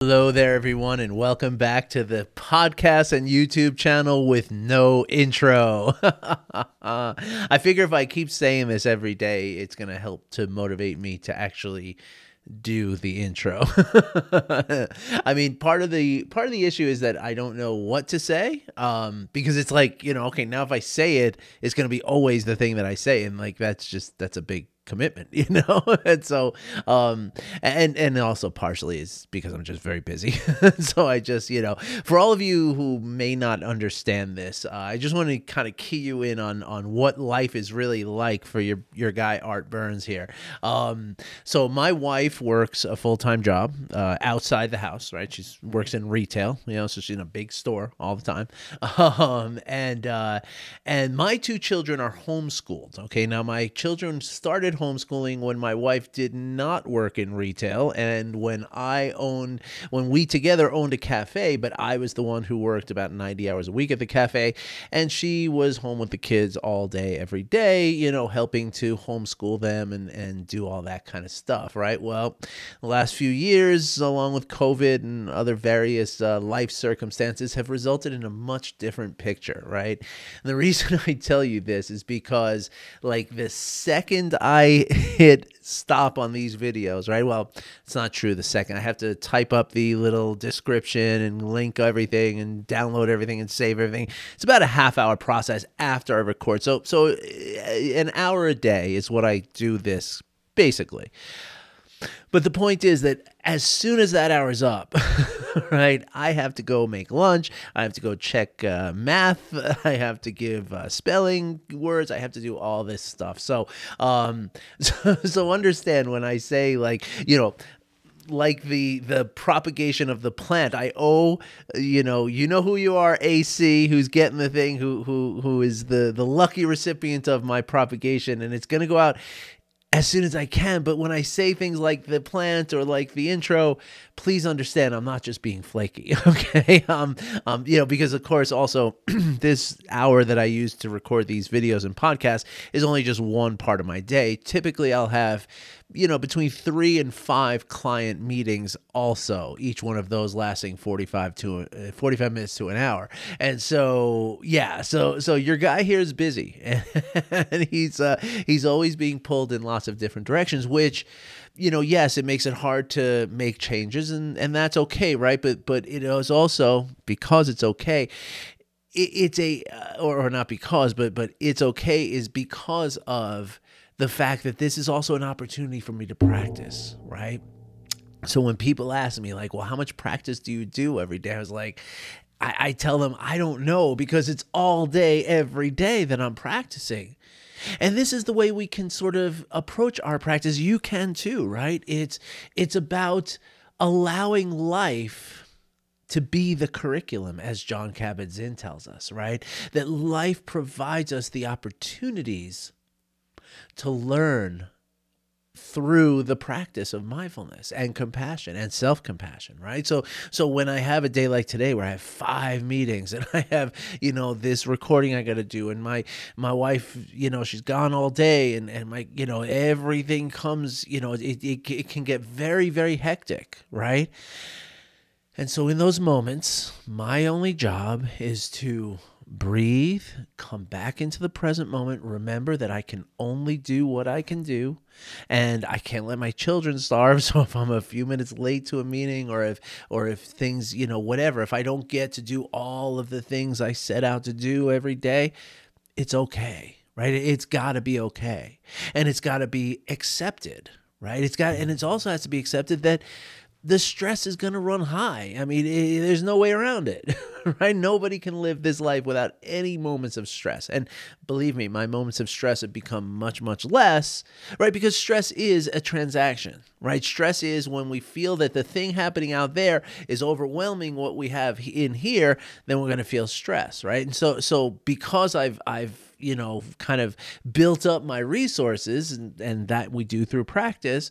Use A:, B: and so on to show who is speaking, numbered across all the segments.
A: Hello there, everyone, and welcome back to the podcast and YouTube channel with no intro. I figure if I keep saying this every day, it's going to help to motivate me to actually do the intro. I mean, part of the part of the issue is that I don't know what to say um because it's like, you know, okay, now if I say it, it's going to be always the thing that I say and like that's just that's a big commitment you know? And so um and and also partially is because i'm just very busy. So i just you know for all of you who may not understand this uh, i just want to kind of key you in on on what life is really like for your your guy art burns here. Um so my wife works a full-time job uh, outside the house right? She works in retail you know so she's in a big store all the time. Um and uh and my two children are homeschooled okay? Now my children started homeschooling when my wife did not work in retail and when I owned when we together owned a cafe, but I was the one who worked about 90 hours a week at the cafe and she was home with the kids all day every day, you know, helping to homeschool them and and do all that kind of stuff, right? Well, the last few years along with COVID and other various uh, life circumstances have resulted in a much different picture, right? And the reason I tell you this is because like the second I hit stop on these videos, right? Well, it's not true the second. I have to type up the little description and link everything and download everything and save everything. It's about a half hour process after I record. So so eh, an hour a day is what I do this basically. But the point is that as soon as that hour is up, right, I have to go make lunch. I have to go check uh, math. I have to give uh, spelling words. I have to do all this stuff. So, um, so, so understand when I say like, you know, like the the propagation of the plant. I owe you know you know who you are, AC, who's getting the thing, who who who is the the lucky recipient of my propagation, and it's gonna go out as soon as I can. But when I say things like the plant or like the intro, please understand I'm not just being flaky. Okay. Um, um, you know, because of course also this hour that I use to record these videos and podcasts is only just one part of my day. Typically I'll have you know, between three and five client meetings, also, each one of those lasting 45 to uh, 45 minutes to an hour. And so, yeah, so, so your guy here is busy and he's, uh, he's always being pulled in lots of different directions, which, you know, yes, it makes it hard to make changes and, and that's okay. Right. But, but it is also because it's okay it's a uh, or, or not because but but it's okay is because of the fact that this is also an opportunity for me to practice, right? So when people ask me, like, well, how much practice do you do every day? I was like, I, I tell them, I don't know because it's all day, every day that I'm practicing. And this is the way we can sort of approach our practice. You can too, right? It's it's about allowing life to be the curriculum, as Jon Kabat-Zinn tells us, right? That life provides us the opportunities to learn through the practice of mindfulness and compassion and self-compassion right? So so when i have a day like today where i have five meetings and i have you know this recording i got to do and my my wife you know she's gone all day and and my you know everything comes you know it, it, it can get very very hectic right? And so in those moments my only job is to breathe, come back into the present moment. Remember that I can only do what I can do, and I can't let my children starve. So if I'm a few minutes late to a meeting, or if or if things, you know, whatever, if I don't get to do all of the things I set out to do every day, it's okay, right? It's got to be okay, and it's got to be accepted, right? It's got, and it also has to be accepted that the stress is going to run high. I mean, it, there's no way around it, right? Nobody can live this life without any moments of stress. And believe me, my moments of stress have become much, much less, right? Because stress is a transaction, right? Stress is when we feel that the thing happening out there is overwhelming what we have in here, then we're going to feel stress, right? And so, so because I've, I've, you know, kind of built up my resources and, and that we do through practice,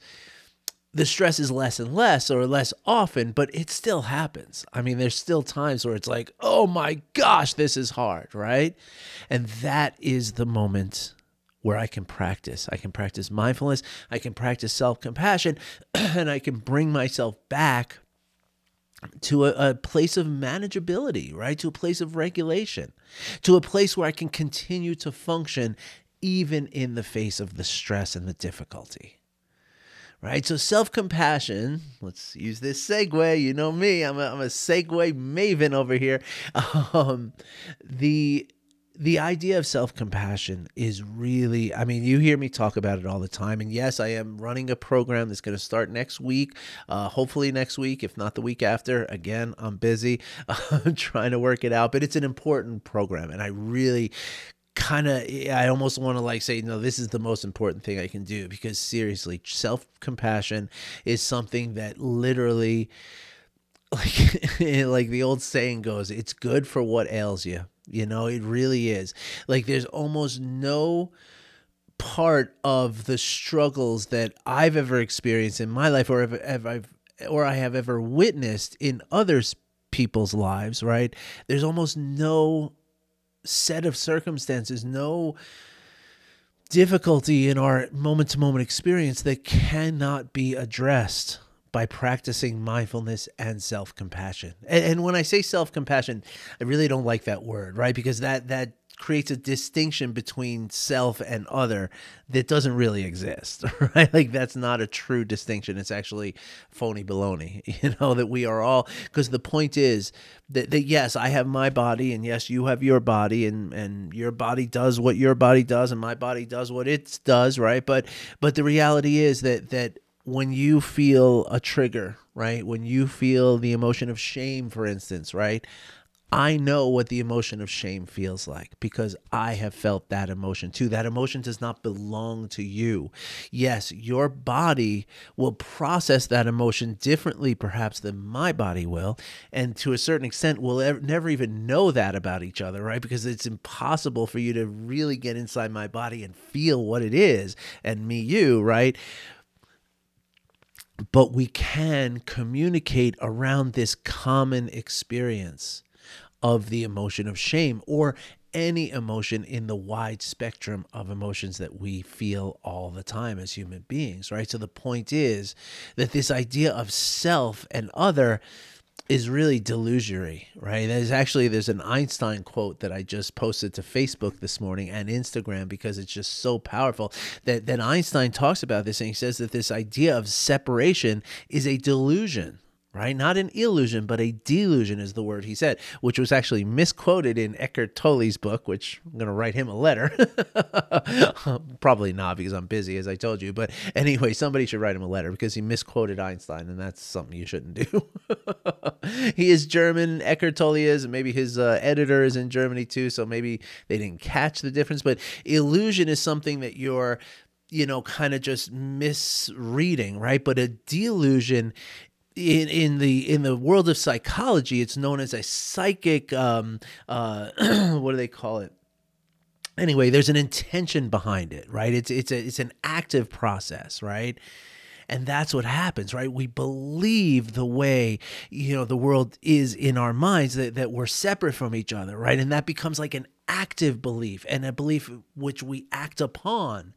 A: the stress is less and less or less often, but it still happens. I mean, there's still times where it's like, oh my gosh, this is hard, right? And that is the moment where I can practice. I can practice mindfulness, I can practice self compassion, and I can bring myself back to a, a, place of manageability, right? To a place of regulation, to a place where I can continue to function even in the face of the stress and the difficulty. Right? So self compassion, let's use this segue. You know me, I'm a, I'm a segue maven over here. Um, the the idea of self compassion is really, I mean, you hear me talk about it all the time. And yes, I am running a program that's going to start next week, uh, hopefully next week, if not the week after. Again, I'm busy trying to work it out, but it's an important program. And I really kind of i almost want to like say no this is the most important thing i can do because seriously self-compassion is something that literally like like the old saying goes it's good for what ails you you know, it really is. Like there's almost no part of the struggles that I've ever experienced in my life or I've or I have ever witnessed in others people's lives, right? There's almost no set of circumstances, no difficulty in our moment to moment experience that cannot be addressed by practicing mindfulness and self-compassion. And, and when I say self-compassion, I really don't like that word, right? Because that that creates a distinction between self and other that doesn't really exist, right? Like that's not a true distinction. It's actually phony baloney, you know, that we are all because the point is that, that yes, I have my body and yes, you have your body and and your body does what your body does and my body does what it does, right? But but the reality is that that when you feel a trigger, right? When you feel the emotion of shame, for instance, right? I know what the emotion of shame feels like because I have felt that emotion too. That emotion does not belong to you. Yes, your body will process that emotion differently, perhaps, than my body will. And to a certain extent, we'll ever, never even know that about each other, right? Because it's impossible for you to really get inside my body and feel what it is, and me, you, right? But we can communicate around this common experience of the emotion of shame or any emotion in the wide spectrum of emotions that we feel all the time as human beings, right? So the point is that this idea of self and other is really delusory, right? There's actually there's an Einstein quote that I just posted to Facebook this morning and Instagram because it's just so powerful that that Einstein talks about this and he says that this idea of separation is a delusion right? Not an illusion, but a delusion is the word he said, which was actually misquoted in Eckhart Tolle's book, which I'm going to write him a letter. Probably not because I'm busy, as I told you. But anyway, somebody should write him a letter because he misquoted Einstein, and that's something you shouldn't do. he is German, Eckhart Tolle is, and maybe his uh, editor is in Germany too, so maybe they didn't catch the difference. But illusion is something that you're you know, kind of just misreading, right? But a delusion in in the in the world of psychology, it's known as a psychic. Um, uh, what do they call it? Anyway, there's an intention behind it, right? It's it's a it's an active process, right? And that's what happens, right? We believe the way, you know, the world is in our minds that, that we're separate from each other, right? And that becomes like an active belief and a belief which we act upon.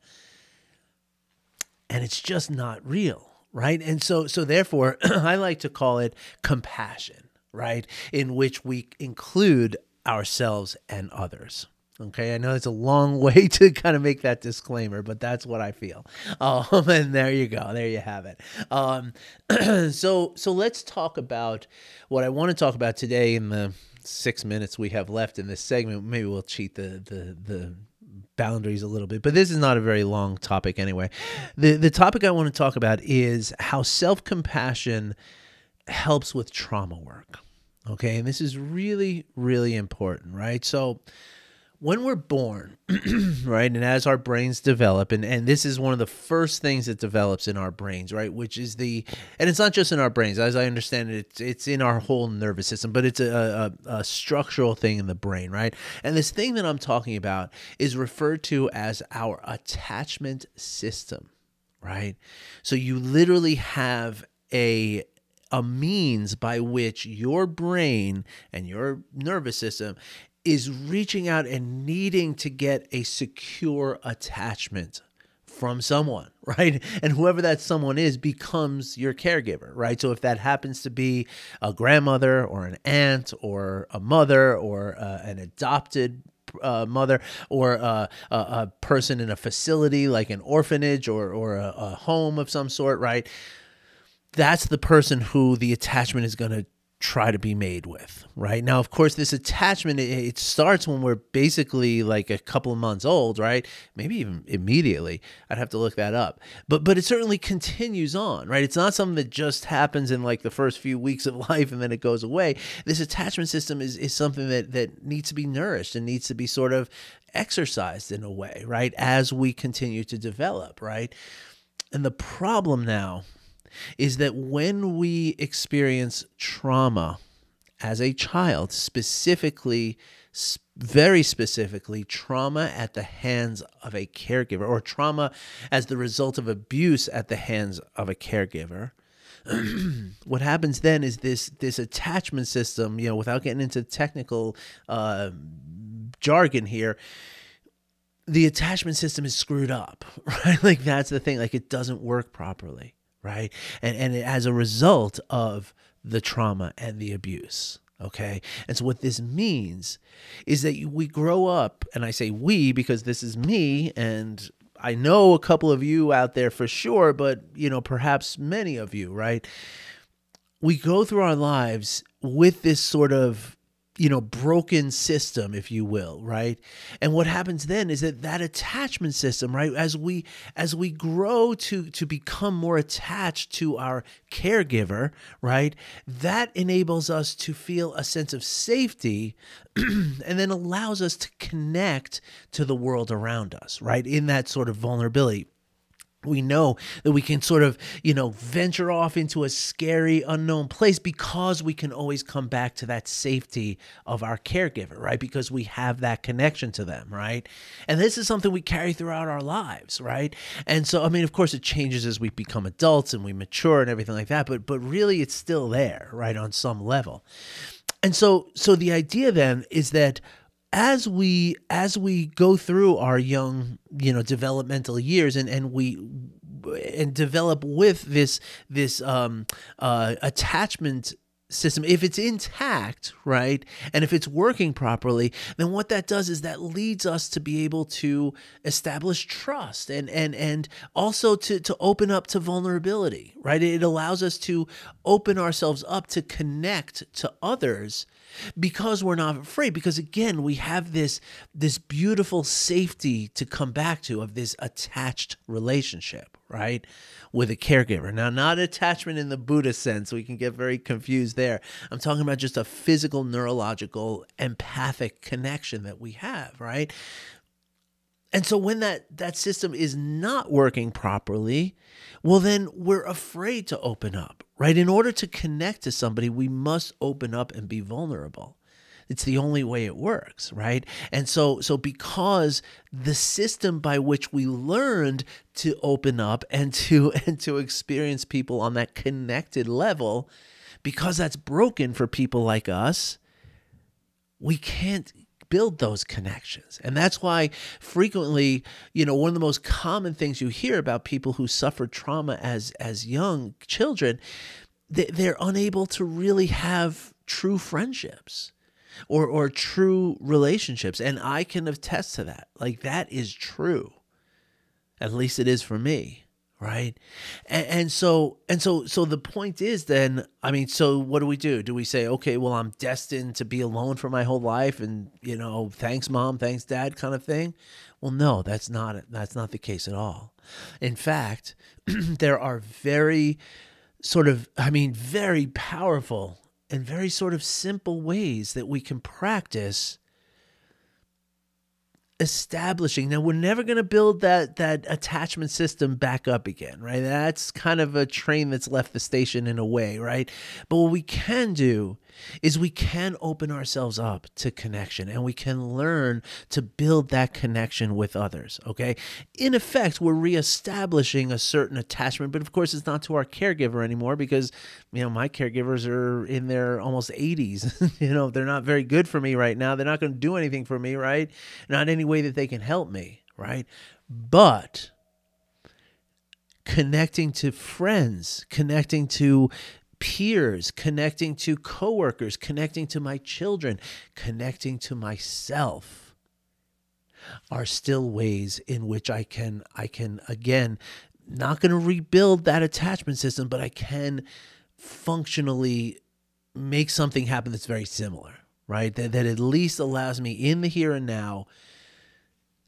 A: And it's just not real right? And so so therefore I like to call it compassion, right? In which we include ourselves and others. Okay, I know it's a long way to kind of make that disclaimer, but that's what I feel. Um, and there you go, there you have it. Um, so, so let's talk about what I want to talk about today in the six minutes we have left in this segment. Maybe we'll cheat the the the boundaries a little bit, but this is not a very long topic anyway. The the topic I want to talk about is how self-compassion helps with trauma work. Okay? And this is really really important, right? So when we're born, right, and as our brains develop, and, and this is one of the first things that develops in our brains, right, which is the, and it's not just in our brains, as I understand it, it's, it's in our whole nervous system, but it's a, a, a structural thing in the brain, right? And this thing that I'm talking about is referred to as our attachment system, right? So you literally have a a means by which your brain and your nervous system is reaching out and needing to get a secure attachment from someone, right? And whoever that someone is becomes your caregiver, right? So if that happens to be a grandmother or an aunt or a mother or uh, an adopted uh, mother or uh, a, a, person in a facility like an orphanage or, or a, a home of some sort, right? That's the person who the attachment is going to try to be made with right? Now of course this attachment it, it, starts when we're basically like a couple of months old right? Maybe even immediately. I'd have to look that up. But but it certainly continues on right? It's not something that just happens in like the first few weeks of life and then it goes away. This attachment system is is something that that needs to be nourished and needs to be sort of exercised in a way right as we continue to develop right? And the problem now is that when we experience trauma as a child, specifically, very specifically, trauma at the hands of a caregiver or trauma as the result of abuse at the hands of a caregiver, what happens then is this this attachment system, you know, without getting into technical uh, jargon here, the attachment system is screwed up, right? Like that's the thing. Like it doesn't work properly right? And and it, as a result of the trauma and the abuse. Okay. And so, what this means is that we grow up, and I say we because this is me, and I know a couple of you out there for sure, but, you know, perhaps many of you, right? We go through our lives with this sort of you know broken system if you will right? And what happens then is that that attachment system right as we as we grow to to become more attached to our caregiver right that enables us to feel a sense of safety and then allows us to connect to the world around us right in that sort of vulnerability we know that we can sort of, you know, venture off into a scary, unknown place because we can always come back to that safety of our caregiver, right? Because we have that connection to them, right? And this is something we carry throughout our lives, right? And so, I mean, of course, it changes as we become adults and we mature and everything like that, but but really, it's still there, right, on some level. And so, so the idea then is that as we as we go through our young you know developmental years and and we and develop with this this um uh attachment system if it's intact right and if it's working properly then what that does is that leads us to be able to establish trust and and and also to to open up to vulnerability right? It allows us to open ourselves up to connect to others because we're not afraid because again we have this this beautiful safety to come back to of this attached relationship right with a caregiver. Now not attachment in the buddhist sense we can get very confused there. I'm talking about just a physical neurological empathic connection that we have right? And so when that that system is not working properly well then we're afraid to open up right? In order to connect to somebody, we must open up and be vulnerable. It's the only way it works, right? And so so because the system by which we learned to open up and to and to experience people on that connected level, because that's broken for people like us, we can't build those connections. And that's why frequently, you know, one of the most common things you hear about people who suffered trauma as as young children, they're unable to really have true friendships or or true relationships. And I can attest to that. Like that is true. At least it is for me right? And, and, so and so so the point is then i mean so what do we do? Do we say okay well i'm destined to be alone for my whole life and you know thanks mom thanks dad kind of thing? Well no that's not that's not the case at all. In fact there are very sort of i mean very powerful and very sort of simple ways that we can practice establishing. Now we're never going to build that that attachment system back up again right? That's kind of a train that's left the station in a way right? But what we can do is we can open ourselves up to connection and we can learn to build that connection with others. Okay. In effect, we're reestablishing a certain attachment, but of course, it's not to our caregiver anymore because, you know, my caregivers are in their almost 80s. you know, they're not very good for me right now. They're not going to do anything for me, right? Not any way that they can help me, right? But connecting to friends, connecting to peers, connecting to coworkers, connecting to my children, connecting to myself are still ways in which I can I can again not going to rebuild that attachment system, but I can functionally make something happen that's very similar, right? That that at least allows me in the here and now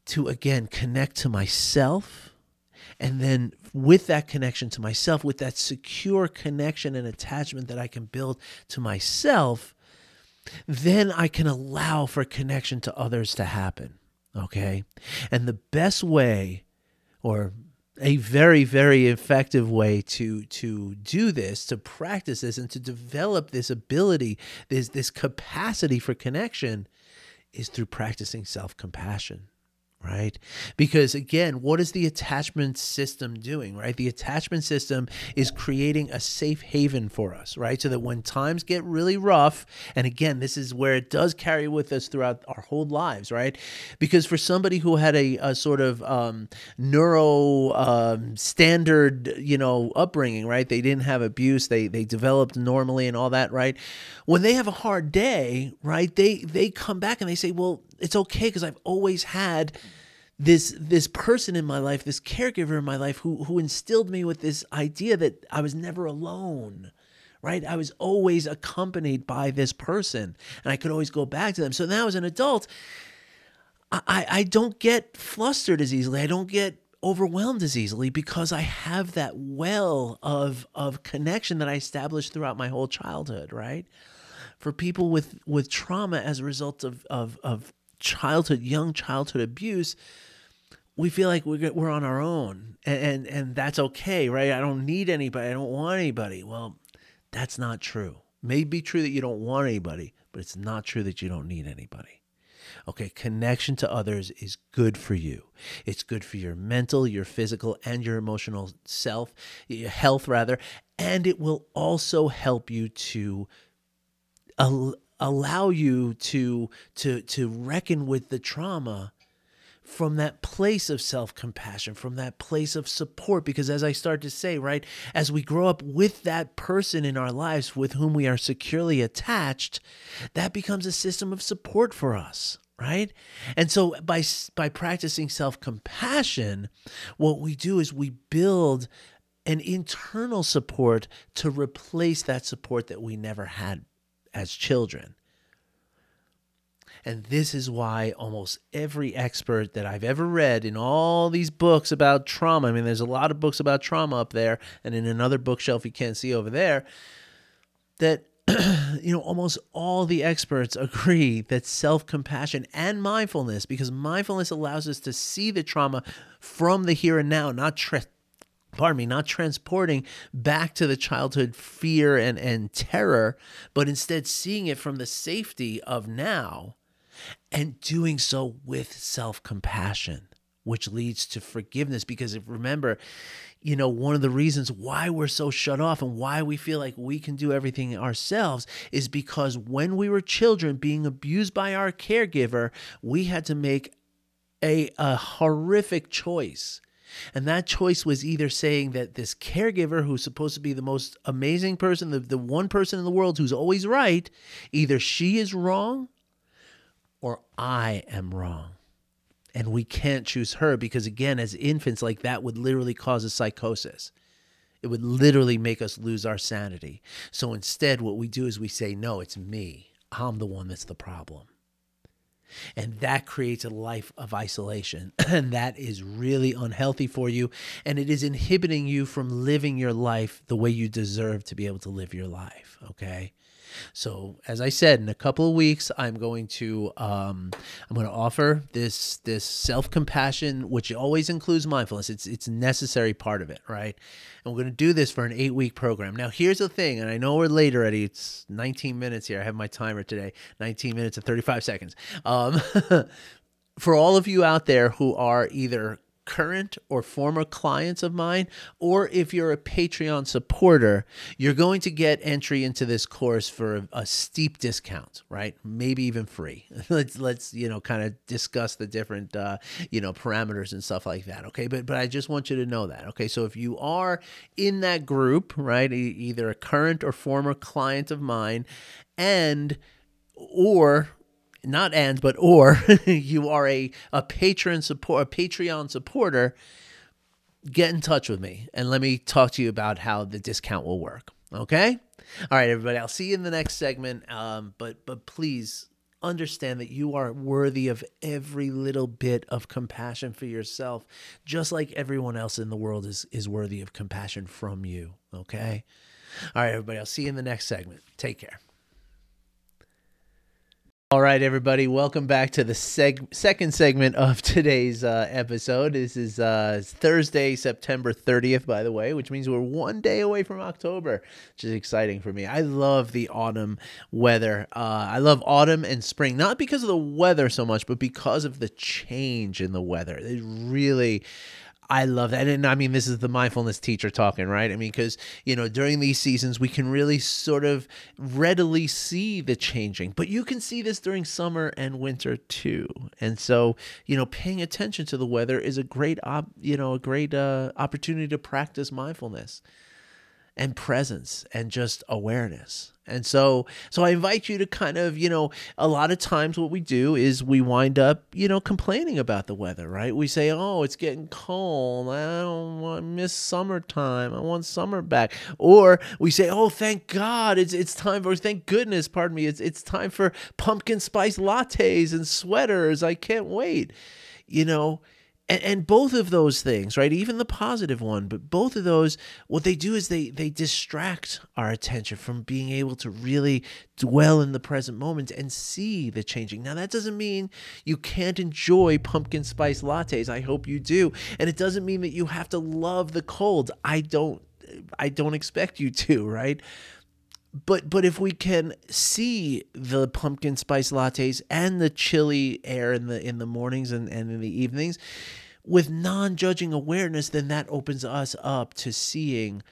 A: to again connect to myself and then with that connection to myself, with that secure connection and attachment that I can build to myself, then I can allow for connection to others to happen. Okay. And the best way, or a very, very effective way to to do this, to practice this, and to develop this ability, this this capacity for connection, is through practicing self compassion right? Because again, what is the attachment system doing, right? The attachment system is creating a safe haven for us, right? So that when times get really rough, and again, this is where it does carry with us throughout our whole lives, right? Because for somebody who had a, a sort of um, neuro um, standard, you know, upbringing, right? They didn't have abuse, they they developed normally and all that, right? When they have a hard day, right? They they come back and they say, well, it's okay because I've always had this this person in my life, this caregiver in my life who who instilled me with this idea that I was never alone. Right? I was always accompanied by this person and I could always go back to them. So now as an adult, I, I don't get flustered as easily. I don't get overwhelmed as easily because I have that well of of connection that I established throughout my whole childhood, right? For people with with trauma as a result of of of childhood, young childhood abuse, we feel like we're, we're on our own and, and, and that's okay, right? I don't need anybody. I don't want anybody. Well, that's not true. May be true that you don't want anybody, but it's not true that you don't need anybody. Okay, connection to others is good for you. It's good for your mental, your physical, and your emotional self, your health rather, and it will also help you to allow you to to to reckon with the trauma from that place of self compassion, from that place of support. Because as I start to say, right, as we grow up with that person in our lives with whom we are securely attached, that becomes a system of support for us. Right. And so by, by practicing self compassion, what we do is we build an internal support to replace that support that we never had as children. And this is why almost every expert that I've ever read in all these books about trauma, I mean, there's a lot of books about trauma up there, and in another bookshelf you can't see over there, that, you know, almost all the experts agree that self compassion and mindfulness, because mindfulness allows us to see the trauma from the here and now, not tra- pardon me, not transporting back to the childhood fear and, and terror, but instead seeing it from the safety of now and doing so with self compassion, which leads to forgiveness. Because if, remember, you know, one of the reasons why we're so shut off and why we feel like we can do everything ourselves is because when we were children being abused by our caregiver, we had to make a, a horrific choice. And that choice was either saying that this caregiver, who's supposed to be the most amazing person, the, the one person in the world who's always right, either she is wrong or I am wrong. And we can't choose her because, again, as infants, like that would literally cause a psychosis. It would literally make us lose our sanity. So instead, what we do is we say, No, it's me. I'm the one that's the problem. And that creates a life of isolation. And that is really unhealthy for you. And it is inhibiting you from living your life the way you deserve to be able to live your life. Okay. So as I said, in a couple of weeks, I'm going to um, I'm going to offer this this self compassion, which always includes mindfulness. It's it's a necessary part of it, right? And we're going to do this for an eight week program. Now, here's the thing, and I know we're late already. It's 19 minutes here. I have my timer today, 19 minutes and 35 seconds. Um, for all of you out there who are either current or former clients of mine, or if you're a Patreon supporter, you're going to get entry into this course for a, a steep discount, right? Maybe even free. let's let's you know kind of discuss the different uh, you know parameters and stuff like that. Okay, but but I just want you to know that. Okay, so if you are in that group, right, e- either a current or former client of mine, and or not and but or you are a a patron support a Patreon supporter, get in touch with me and let me talk to you about how the discount will work. Okay? All right, everybody. I'll see you in the next segment. Um, but but please understand that you are worthy of every little bit of compassion for yourself, just like everyone else in the world is is worthy of compassion from you. Okay? All right, everybody. I'll see you in the next segment. Take care. All right, everybody, welcome back to the seg- second segment of today's uh, episode. This is uh, Thursday, September 30th, by the way, which means we're one day away from October, which is exciting for me. I love the autumn weather. Uh, I love autumn and spring, not because of the weather so much, but because of the change in the weather. It really. I love that. And I mean, this is the mindfulness teacher talking, right? I mean, because, you know, during these seasons, we can really sort of readily see the changing, but you can see this during summer and winter too. And so, you know, paying attention to the weather is a great, op- you know, a great uh, opportunity to practice mindfulness and presence and just awareness. And so so I invite you to kind of, you know, a lot of times what we do is we wind up, you know, complaining about the weather, right? We say, "Oh, it's getting cold. I don't want miss summertime. I want summer back." Or we say, "Oh, thank God. It's it's time for thank goodness, pardon me. It's it's time for pumpkin spice lattes and sweaters. I can't wait." You know, and, and both of those things right even the positive one but both of those what they do is they they distract our attention from being able to really dwell in the present moment and see the changing. Now that doesn't mean you can't enjoy pumpkin spice lattes. I hope you do. And it doesn't mean that you have to love the cold. I don't i don't expect you to right but but if we can see the pumpkin spice lattes and the chilly air in the in the mornings and, and in the evenings with non-judging awareness then that opens us up to seeing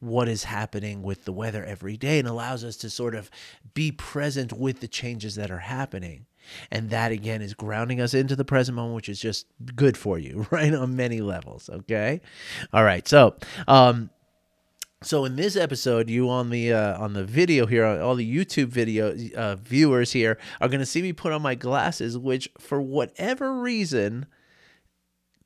A: what is happening with the weather every day and allows us to sort of be present with the changes that are happening. And that again is grounding us into the present moment which is just good for you right on many levels okay? All right so um so in this episode, you on the uh, on the video here, all the YouTube video uh, viewers here are going to see me put on my glasses, which for whatever reason,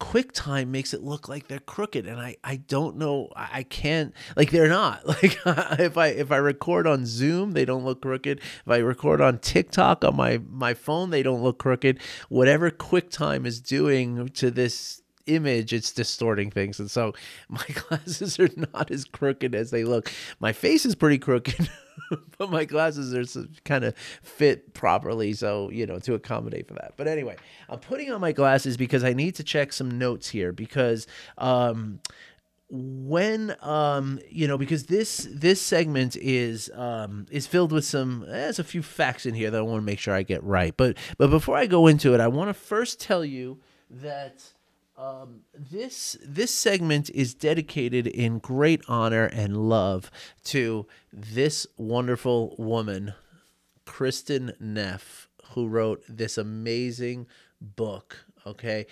A: QuickTime makes it look like they're crooked, and I I don't know, I can't like they're not. Like if I if I record on Zoom, they don't look crooked. If I record on TikTok on my my phone, they don't look crooked. Whatever QuickTime is doing to this image it's distorting things. And so my glasses are not as crooked as they look. My face is pretty crooked but my glasses are kind of fit properly so you know to accommodate for that. But anyway i'm putting on my glasses because i need to check some notes here because um when um you know because this this segment is um is filled with some there's a few facts in here that I want to make sure I get right. But but before I go into it I want to first tell you that um, this this segment is dedicated in great honor and love to this wonderful woman, Kristin Neff, who wrote this amazing book. Okay,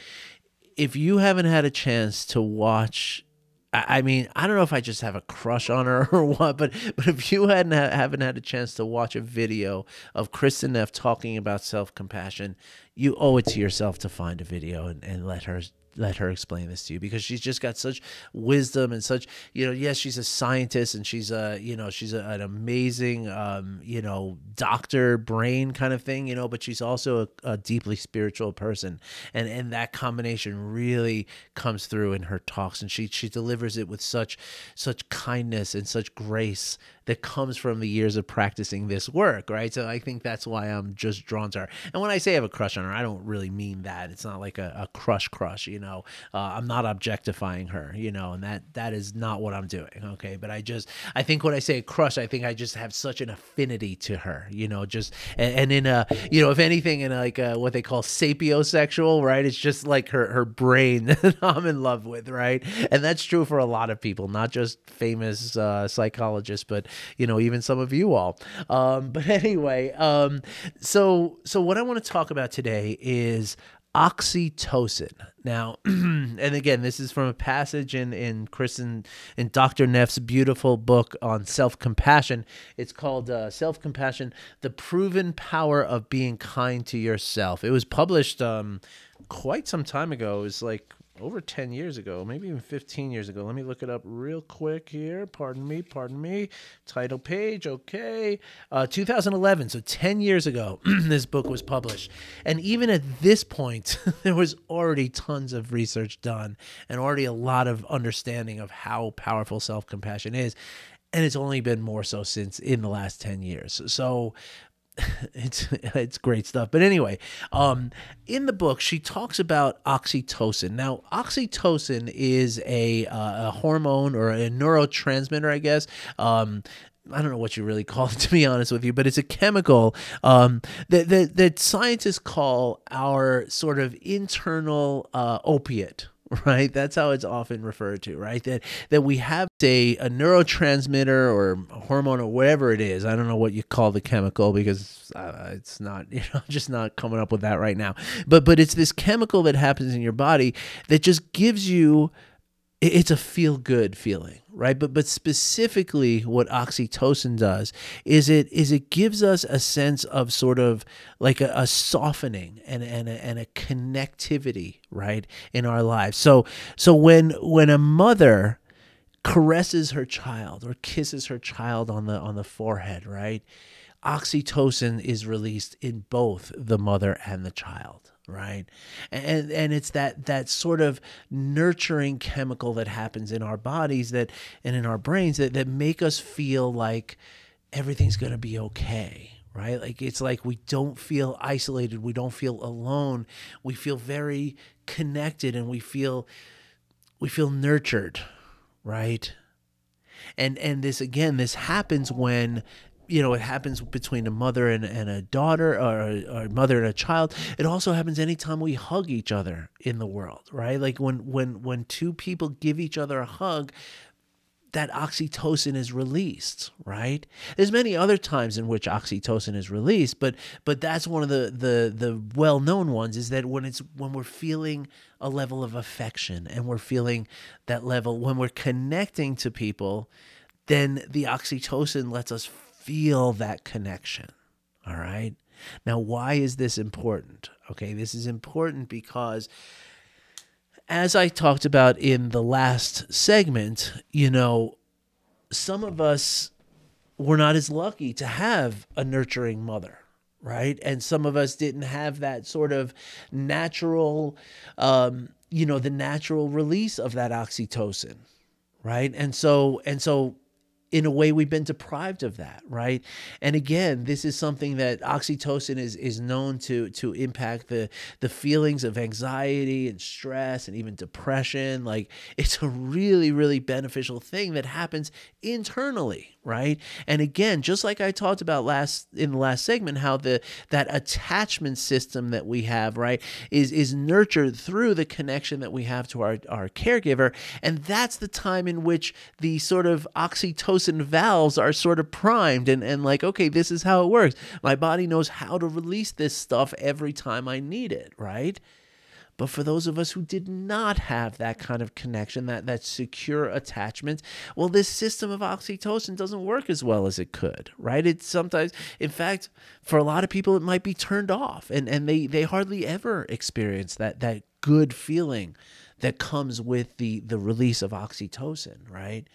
A: if you haven't had a chance to watch I mean, I don't know if I just have a crush on her or what, but but if you hadn't ha- haven't had a chance to watch a video of Kristin Neff talking about self compassion, you owe it to yourself to find a video and, and let her let her explain this to you because she's just got such wisdom and such you know yes she's a scientist and she's a you know she's a, an amazing um you know doctor brain kind of thing you know but she's also a, a deeply spiritual person. And and that combination really comes through in her talks and she she delivers it with such such kindness and such grace that comes from the years of practicing this work, right? So I think that's why I'm just drawn to her. And when I say I have a crush on her, I don't really mean that. It's not like a, a crush crush, you know. Uh, I'm not objectifying her, you know, and that that is not what I'm doing, okay? But I just I think when I say crush, I think I just have such an affinity to her, you know, just and, and in a you know, if anything in like a, what they call sapiosexual, right? It's just like her her brain that I'm in love with, right? And that's true for a lot of people, not just famous uh, psychologists, but you know, even some of you all. Um, but anyway, um, so so what I want to talk about today is oxytocin. Now, and again, this is from a passage in in Kristin in Dr. Neff's beautiful book on self compassion. It's called uh, Self Compassion: The Proven Power of Being Kind to Yourself. It was published um, quite some time ago. It was like over 10 years ago, maybe even 15 years ago. Let me look it up real quick here. Pardon me, pardon me. Title page, okay. Uh, 2011, so 10 years ago, this book was published. And even at this point, there was already tons of research done and already a lot of understanding of how powerful self compassion is and it's only been more so since in the last 10 years so it's it's great stuff. But anyway, um, in the book, she talks about oxytocin. Now, oxytocin is a, uh, a hormone or a neurotransmitter, I guess. Um, I don't know what you really call it, to be honest with you, but it's a chemical um, that, that that scientists call our sort of internal uh, opiate right? That's how it's often referred to right? That that we have a, a neurotransmitter or hormone or whatever it is. I don't know what you call the chemical because uh, it's not you know just not coming up with that right now. But but it's this chemical that happens in your body that just gives you it's a feel good feeling right? But but specifically what oxytocin does is it is it gives us a sense of sort of like a, a softening and and a, and a connectivity right in our lives. So so when when a mother caresses her child or kisses her child on the on the forehead right oxytocin is released in both the mother and the child right? And and it's that that sort of nurturing chemical that happens in our bodies that and in our brains that that make us feel like everything's going to be okay right? Like it's like we don't feel isolated we don't feel alone we feel very connected and we feel we feel nurtured right? And and this again this happens when you know, it happens between a mother and, and a daughter or a, or a mother and a child. It also happens anytime we hug each other in the world, right? Like when when when two people give each other a hug, that oxytocin is released, right? There's many other times in which oxytocin is released, but but that's one of the the the well-known ones is that when it's when we're feeling a level of affection and we're feeling that level when we're connecting to people, then the oxytocin lets us feel that connection. All right. Now, why is this important? Okay, this is important because as I talked about in the last segment, you know, some of us were not as lucky to have a nurturing mother right and some of us didn't have that sort of natural um, you know the natural release of that oxytocin right and so and so in a way we've been deprived of that right? And again this is something that oxytocin is is known to to impact the the feelings of anxiety and stress and even depression. Like it's a really really beneficial thing that happens internally right? And again just like i talked about last in the last segment how the that attachment system that we have right is is nurtured through the connection that we have to our our caregiver. And that's the time in which the sort of oxytocin valves are sort of primed and and like okay this is how it works. My body knows how to release this stuff every time i need it right but for those of us who did not have that kind of connection, that, that secure attachment, well, this system of oxytocin doesn't work as well as it could, right? It's sometimes, in fact, for a lot of people, it might be turned off and, and they, they hardly ever experience that, that good feeling that comes with the, the release of oxytocin, right?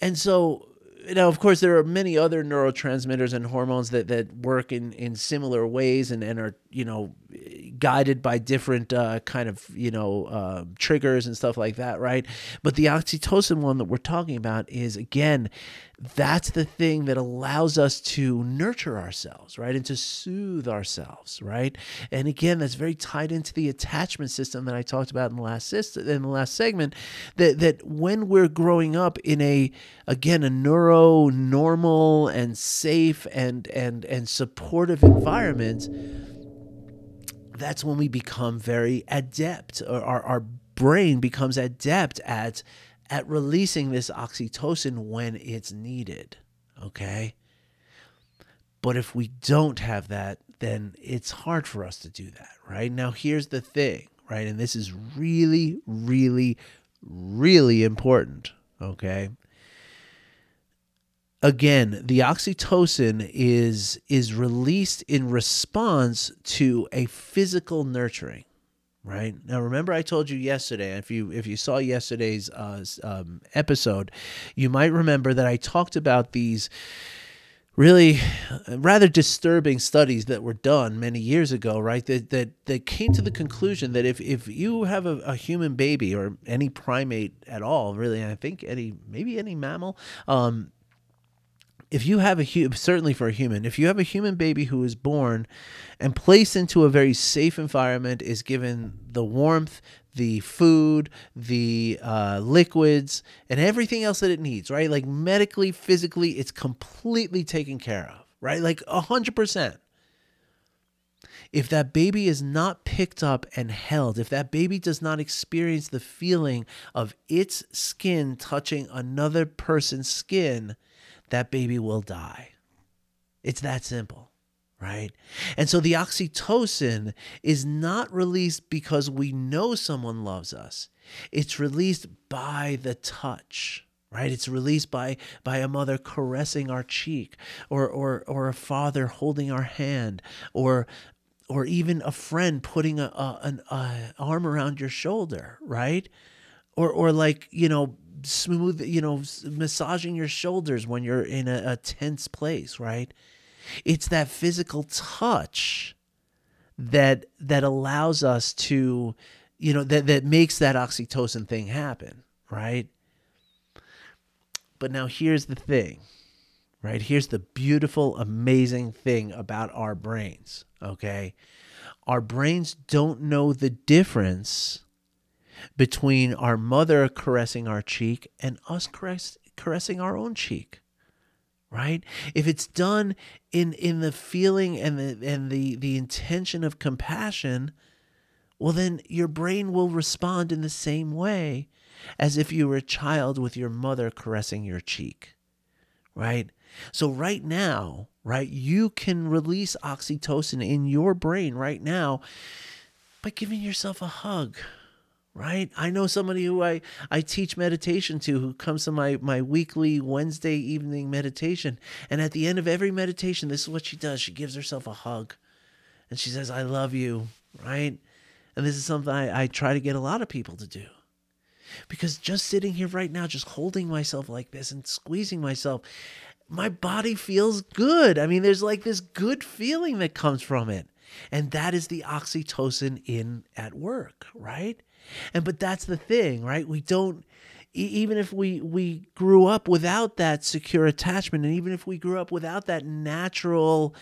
A: And so now, of course, there are many other neurotransmitters and hormones that, that work in, in similar ways and, and are, you know, guided by different uh, kind of you know uh, triggers and stuff like that, right? But the oxytocin one that we're talking about is again, that's the thing that allows us to nurture ourselves, right, and to soothe ourselves, right? And again, that's very tied into the attachment system that I talked about in the last system, in the last segment. That that when we're growing up in a again a neuro normal and safe and and and supportive environment that's when we become very adept or our, our brain becomes adept at at releasing this oxytocin when it's needed okay? But if we don't have that then it's hard for us to do that right? Now here's the thing right? And this is really really really important okay again the oxytocin is is released in response to a physical nurturing right now remember i told you yesterday if you if you saw yesterday's uh, um, episode you might remember that i talked about these really rather disturbing studies that were done many years ago, right? That that that came to the conclusion that if if you have a, a human baby or any primate at all, really, I think any maybe any mammal, um, if you have a human, certainly for a human, if you have a human baby who is born and placed into a very safe environment, is given the warmth, the food, the uh, liquids, and everything else that it needs, right? Like medically, physically, it's completely taken care of, right? Like a hundred percent. If that baby is not picked up and held, if that baby does not experience the feeling of its skin touching another person's skin, that baby will die. It's that simple, right? And so the oxytocin is not released because we know someone loves us, it's released by the touch. Right, it's released by by a mother caressing our cheek, or or or a father holding our hand, or or even a friend putting a, a an a arm around your shoulder, right? Or or like you know smooth, you know, massaging your shoulders when you're in a, a tense place, right? It's that physical touch that that allows us to, you know, that that makes that oxytocin thing happen, right? But now here's the thing, right? Here's the beautiful, amazing thing about our brains, okay? Our brains don't know the difference between our mother caressing our cheek and us caress, caressing our own cheek right? If it's done in in the feeling and the and the the intention of compassion well then your brain will respond in the same way as if you were a child with your mother caressing your cheek right? So right now right you can release oxytocin in your brain right now by giving yourself a hug right? I know somebody who I, I teach meditation to who comes to my, my weekly Wednesday evening meditation. And at the end of every meditation, this is what she does. She gives herself a hug and she says, I love you, right? And this is something I, I try to get a lot of people to do. Because just sitting here right now, just holding myself like this and squeezing myself, my body feels good. I mean, there's like this good feeling that comes from it. And that is the oxytocin in at work, right? And but that's the thing, right? We don't even if we we grew up without that secure attachment and even if we grew up without that natural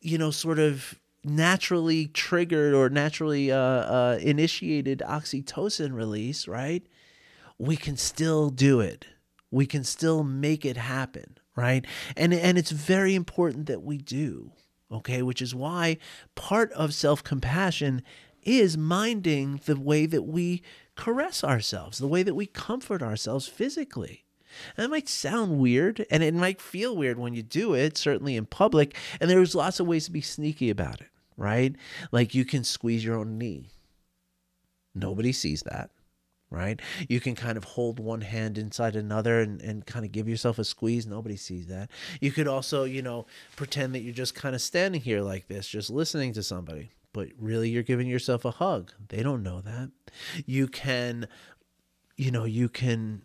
A: you know sort of naturally triggered or naturally uh, uh, initiated oxytocin release right? We can still do it. We can still make it happen right? And and it's very important that we do okay? Which is why part of self-compassion is minding the way that we caress ourselves, the way that we comfort ourselves physically. And might sound weird and it might feel weird when you do it, certainly in public. And there's lots of ways to be sneaky about it, right? Like you can squeeze your own knee. Nobody sees that, right? You can kind of hold one hand inside another and, and kind of give yourself a squeeze. Nobody sees that. You could also, you know, pretend that you're just kind of standing here like this, just listening to somebody but really you're giving yourself a hug. They don't know that. You can, you know, you can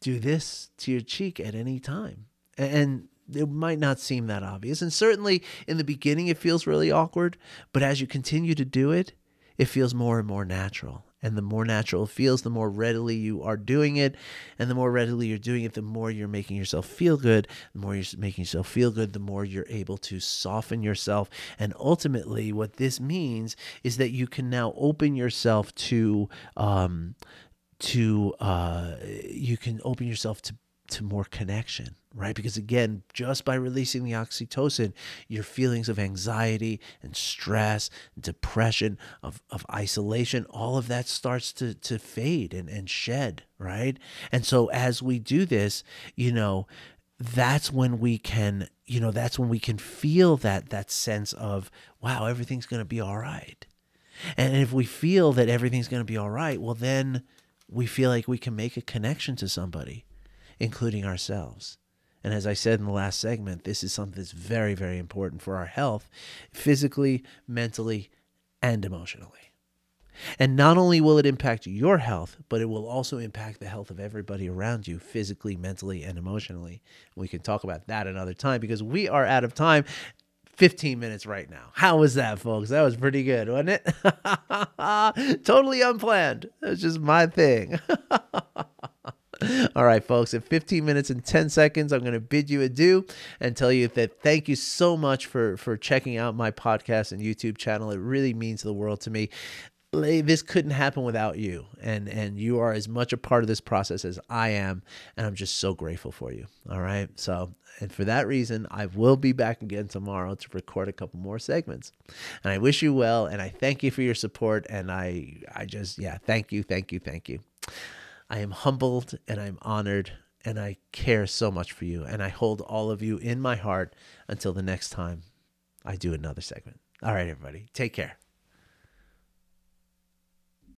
A: do this to your cheek at any time. And it might not seem that obvious. And certainly in the beginning, it feels really awkward. But as you continue to do it, it feels more and more natural. And the more natural it feels, the more readily you are doing it. And the more readily you're doing it, the more you're making yourself feel good. The more you're making yourself feel good, the more you're able to soften yourself. And ultimately, what this means is that you can now open yourself to, um, to, uh, you can open yourself to to more connection, right? Because again, just by releasing the oxytocin, your feelings of anxiety and stress, depression, of, of isolation, all of that starts to, to fade and, and shed, right? And so as we do this, you know, that's when we can, you know, that's when we can feel that that sense of, wow, everything's gonna be all right. And if we feel that everything's gonna be all right, well then we feel like we can make a connection to somebody including ourselves. And as I said in the last segment, this is something that's very, very important for our health, physically, mentally, and emotionally. And not only will it impact your health, but it will also impact the health of everybody around you, physically, mentally, and emotionally. We can talk about that another time because we are out of time. 15 minutes right now. How was that, folks? That was pretty good, wasn't it? totally unplanned. That's just my thing. All right, folks, in 15 minutes and 10 seconds, I'm going to bid you adieu and tell you that thank you so much for, for checking out my podcast and YouTube channel. It really means the world to me. This couldn't happen without you and and you are as much a part of this process as I am and I'm just so grateful for you. All right so and for that reason I will be back again tomorrow to record a couple more segments. And I wish you well and I thank you for your support and I I just yeah thank you thank you thank you I am humbled and I'm honored and I care so much for you. And I hold all of you in my heart until the next time I do another segment. All right, everybody, take care.